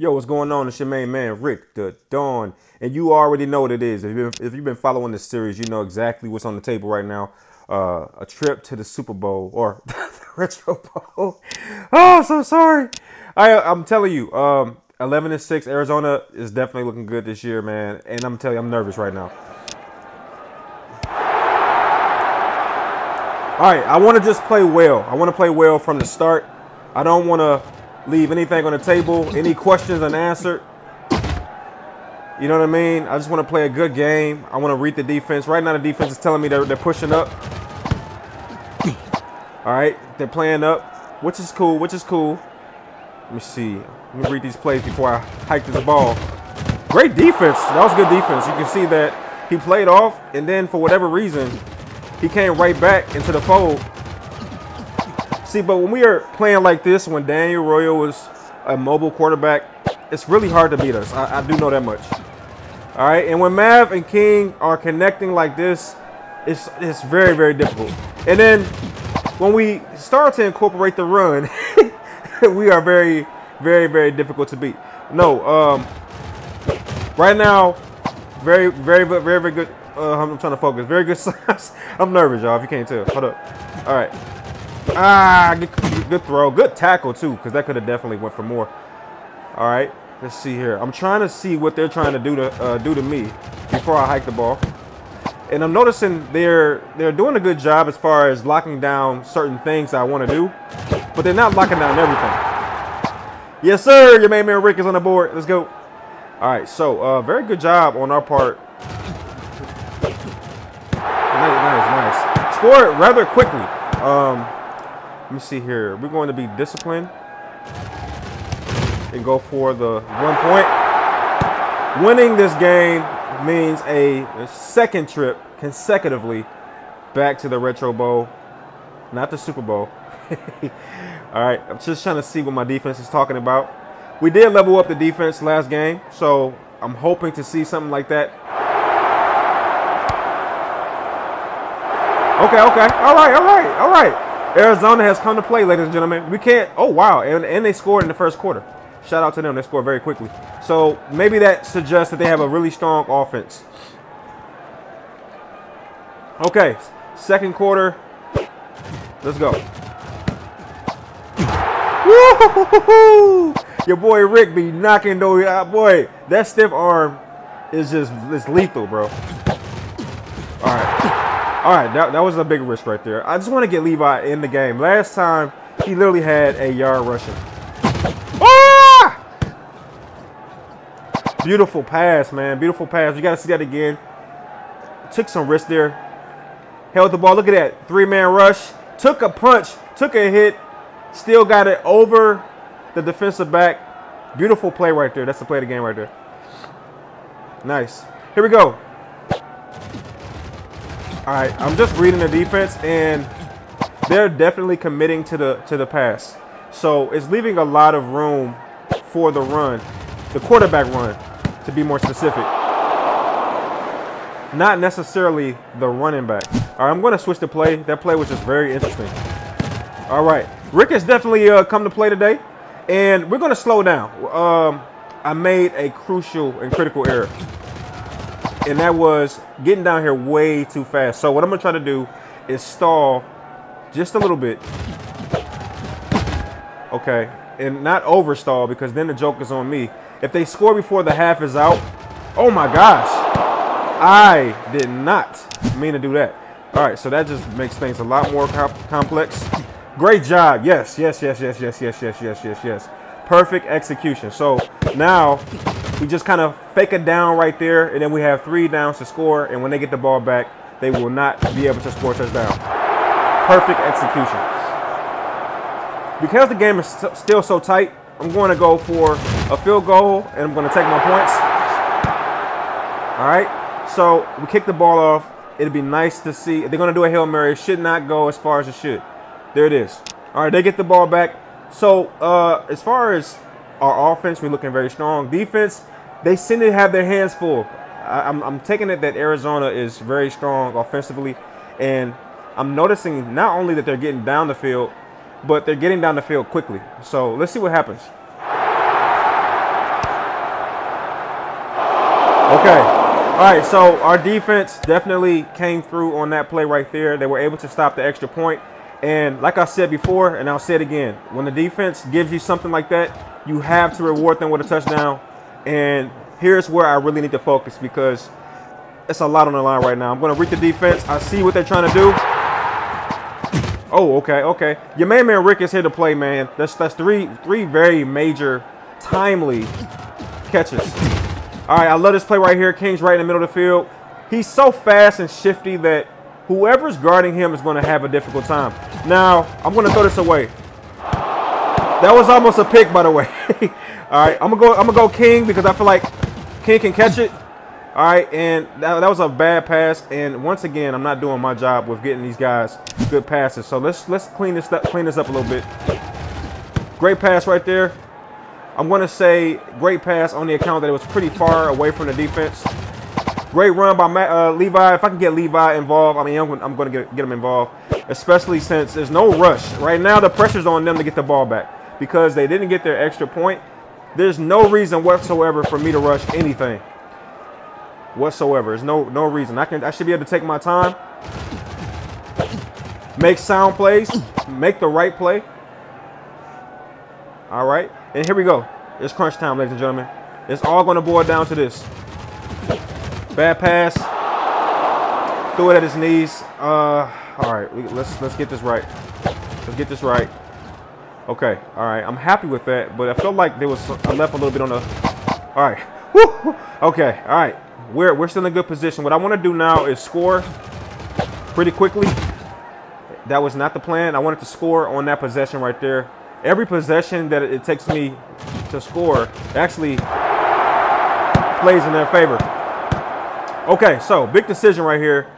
Yo, what's going on? It's your main man, Rick Da Don. And you already know what it is. If you've, been, if you've been following this series, you know exactly what's on the table right now. Uh, a trip to the Super Bowl or the Retro Bowl. Oh, so sorry. I, I'm telling you, um, 11 and 6, Arizona is definitely looking good this year, man. And I'm telling you, I'm nervous right now. All right, I want to just play well. I want to play well from the start. I don't want to leave anything on the table, any questions unanswered. You know what I mean? I just want to play a good game. I want to read the defense. Right now, the defense is telling me they're, they're pushing up. All right, they're playing up, which is cool, which is cool. Let me see. Let me read these plays before I hike this ball. Great defense. That was good defense. You can see that he played off, and then for whatever reason, he came right back into the fold See, but when we are playing like this, when Daniel Royal was a mobile quarterback, it's really hard to beat us. I, I do know that much. All right, and when Mav and King are connecting like this, it's it's very very difficult. And then when we start to incorporate the run, we are very very very difficult to beat. No, um, right now, very very very very good. Uh, I'm trying to focus. Very good. I'm nervous, y'all. If you can't tell, hold up. All right. Ah, good, good throw. Good tackle, too, because that could have definitely went for more. All right, let's see here. I'm trying to see what they're trying to do to uh, do to me before I hike the ball. And I'm noticing they're they're doing a good job as far as locking down certain things I want to do, but they're not locking down everything. Yes, sir. Your main man Rick is on the board. Let's go. All right, so uh, very good job on our part. Nice, nice, nice. Score it rather quickly. Um, let me see here. We're going to be disciplined and go for the one point. Winning this game means a, second trip consecutively back to the Retro Bowl, not the Super Bowl. All right, I'm just trying to see what my defense is talking about. We did level up the defense last game, so I'm hoping to see something like that. Okay, okay. All right, all right, all right. Arizona has come to play, ladies and gentlemen. We can't. Oh wow, and, and they scored in the first quarter. Shout out to them. They scored very quickly. So maybe that suggests that they have a really strong offense. Okay, second quarter. Let's go. Woo! Your boy Rick be knocking though. Uh, boy, that stiff arm is just it's lethal, bro. All right. All right, that, that was a big risk right there. I just want to get Levi in the game. Last time, he literally had a yard rushing. Ah! Beautiful pass, man. Beautiful pass. You got to see that again. Took some risk there. Held the ball. Look at that. Three-man rush. Took a punch. Took a hit. Still got it over the defensive back. Beautiful play right there. That's the play of the game right there. Nice. Here we go. All right, I'm just reading the defense, and they're definitely committing to the to the pass. So it's leaving a lot of room for the run, the quarterback run, to be more specific. Not necessarily the running back. All right, I'm going to switch the play. That play was just very interesting. All right, Rick has definitely uh, come to play today, and we're going to slow down. Um, I made a crucial and critical error and that was getting down here way too fast. So what I'm gonna try to do is stall just a little bit. Okay, and not overstall because then the joke is on me. If they score before the half is out, oh my gosh, I did not mean to do that. All right, so that just makes things a lot more complex. Great job. Yes, yes, yes, yes, yes, yes, yes, yes, yes, yes. Perfect execution. So now we just kind of fake a down right there, and then we have three downs to score. And when they get the ball back, they will not be able to score a touchdown. Perfect execution. Because the game is st still so tight, I'm going to go for a field goal, and I'm going to take my points. All right. So we kick the ball off. It'd be nice to see. They're going to do a hail mary. It should not go as far as it should. There it is. All right. They get the ball back. So uh, as far as our offense, we're looking very strong. Defense, they seem to have their hands full. I, am I'm, I'm taking it that Arizona is very strong offensively, and I'm noticing not only that they're getting down the field, but they're getting down the field quickly. So let's see what happens. Okay. All right, so our defense definitely came through on that play right there. They were able to stop the extra point. And like I said before, and I'll say it again, when the defense gives you something like that, you have to reward them with a touchdown. And here's where I really need to focus because it's a lot on the line right now. I'm going to read the defense. I see what they're trying to do. Oh, okay, okay. Your main man Rick is here to play, man. That's that's three three very major, timely catches. All right, I love this play right here. King's right in the middle of the field. He's so fast and shifty that whoever's guarding him is going to have a difficult time. Now, I'm going to throw this away. That was almost a pick, by the way. All right, I'm gonna go. I'm gonna go King because I feel like King can catch it. All right, and that, that was a bad pass. And once again, I'm not doing my job with getting these guys good passes. So let's let's clean this up, clean this up a little bit. Great pass right there. I'm going to say great pass on the account that it was pretty far away from the defense. Great run by Matt, uh, Levi. If I can get Levi involved, I mean, I'm, I'm going to get, get him involved, especially since there's no rush. Right now, the pressure's on them to get the ball back because they didn't get their extra point. There's no reason whatsoever for me to rush anything whatsoever. There's no no reason. I can I should be able to take my time, make sound plays, make the right play. All right, and here we go. It's crunch time, ladies and gentlemen. It's all going to boil down to this. Bad pass. Threw it at his knees. Uh, all right, let's let's get this right. Let's get this right. Okay, all right. I'm happy with that, but I felt like there was I left a little bit on the. All right. Woo. Okay. All right. We're we're still in a good position. What I want to do now is score pretty quickly. That was not the plan. I wanted to score on that possession right there. Every possession that it takes me to score actually plays in their favor. Okay, so big decision right here.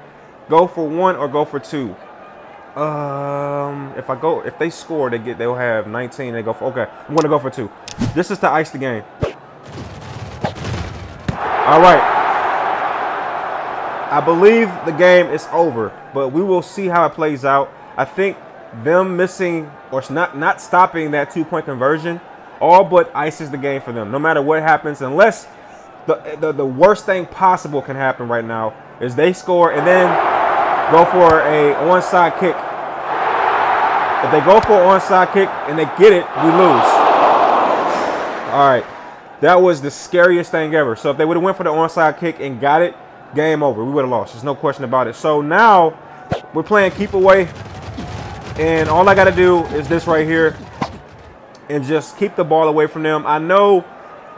Go for one or go for two. Um, if I go, if they score, they get, they'll have 19. They go for okay. I'm gonna go for two. This is to ice the game. All right. I believe the game is over, but we will see how it plays out. I think them missing or not not stopping that two point conversion all but ices the game for them. No matter what happens, unless the, the, the worst thing possible can happen right now is they score and then go for a onside kick. If they go for an onside kick and they get it, we lose. All right. That was the scariest thing ever. So if they would have went for the onside kick and got it, game over. We would have lost. There's no question about it. So now we're playing keep away. And all I got to do is this right here and just keep the ball away from them. I know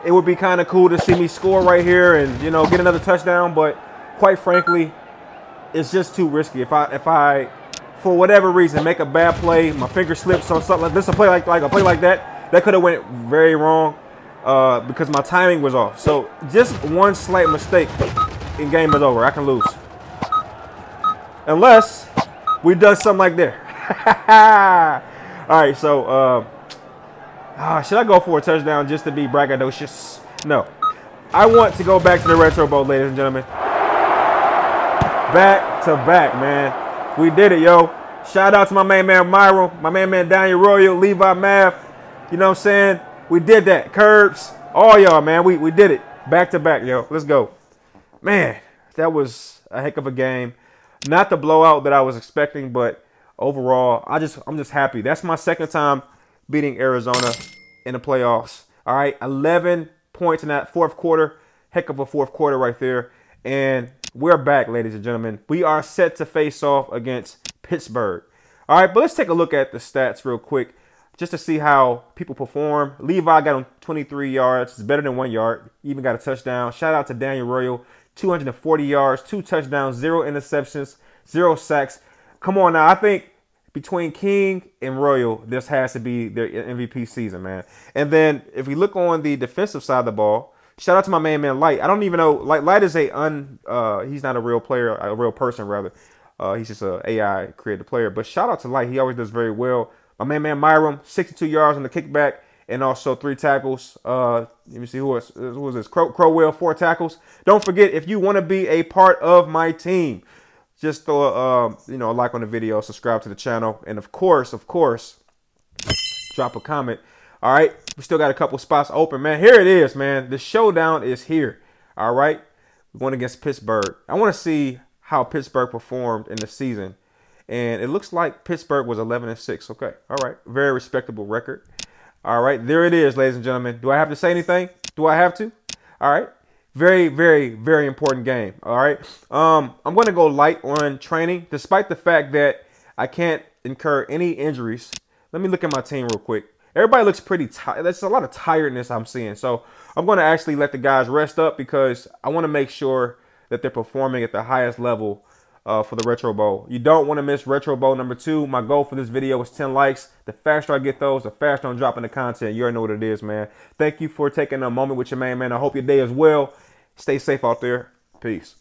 it would be kind of cool to see me score right here and you know get another touchdown, but quite frankly, it's just too risky. If I if I for whatever reason make a bad play, my finger slips on something like this, a play like like a play like that, that could have went very wrong uh, because my timing was off. So just one slight mistake, and game is over. I can lose unless we done something like that. All right, so. Uh, Ah, should I go for a touchdown just to be braggadocious? No. I want to go back to the Retro Bowl, ladies and gentlemen. Back to back, man. We did it, yo. Shout out to my main man Myron, my main man Daniel Royal, Levi Math. You know what I'm saying? We did that. Curbs, all y'all, man. We, we did it. Back to back, yo. Let's go. Man, that was a heck of a game. Not the blowout that I was expecting, but overall, I just I'm just happy. That's my second time beating Arizona in the playoffs. All right, 11 points in that fourth quarter. Heck of a fourth quarter right there. And we're back, ladies and gentlemen. We are set to face off against Pittsburgh. All right, but let's take a look at the stats real quick just to see how people perform. Levi got on 23 yards. It's better than one yard. Even got a touchdown. Shout out to Daniel Royal. 240 yards, two touchdowns, zero interceptions, zero sacks. Come on now. I think between King and Royal, this has to be their MVP season, man. And then if we look on the defensive side of the ball, shout out to my main man Light. I don't even know Light. Light is a un. Uh, he's not a real player, a real person rather. Uh, he's just a AI created player. But shout out to Light. He always does very well. My main man Myram, 62 yards on the kickback and also three tackles. Uh, let me see who was who was this? Crow, Crowell, four tackles. Don't forget if you want to be a part of my team just throw a, uh, you know a like on the video, subscribe to the channel, and of course, of course, drop a comment. All right, we still got a couple spots open, man. Here it is, man. The showdown is here. All right, we're going against Pittsburgh. I want to see how Pittsburgh performed in the season. And it looks like Pittsburgh was 11 and 6. Okay. All right. Very respectable record. All right. There it is, ladies and gentlemen. Do I have to say anything? Do I have to? All right. Very, very, very important game. All right. Um, I'm going to go light on training, despite the fact that I can't incur any injuries. Let me look at my team real quick. Everybody looks pretty tired. There's a lot of tiredness I'm seeing. So I'm going to actually let the guys rest up because I want to make sure that they're performing at the highest level uh, for the Retro Bowl. You don't want to miss Retro Bowl number two. My goal for this video is 10 likes. The faster I get those, the faster I'm dropping the content. You already know what it is, man. Thank you for taking a moment with your man, man. I hope your day is well. Stay safe out there. Peace.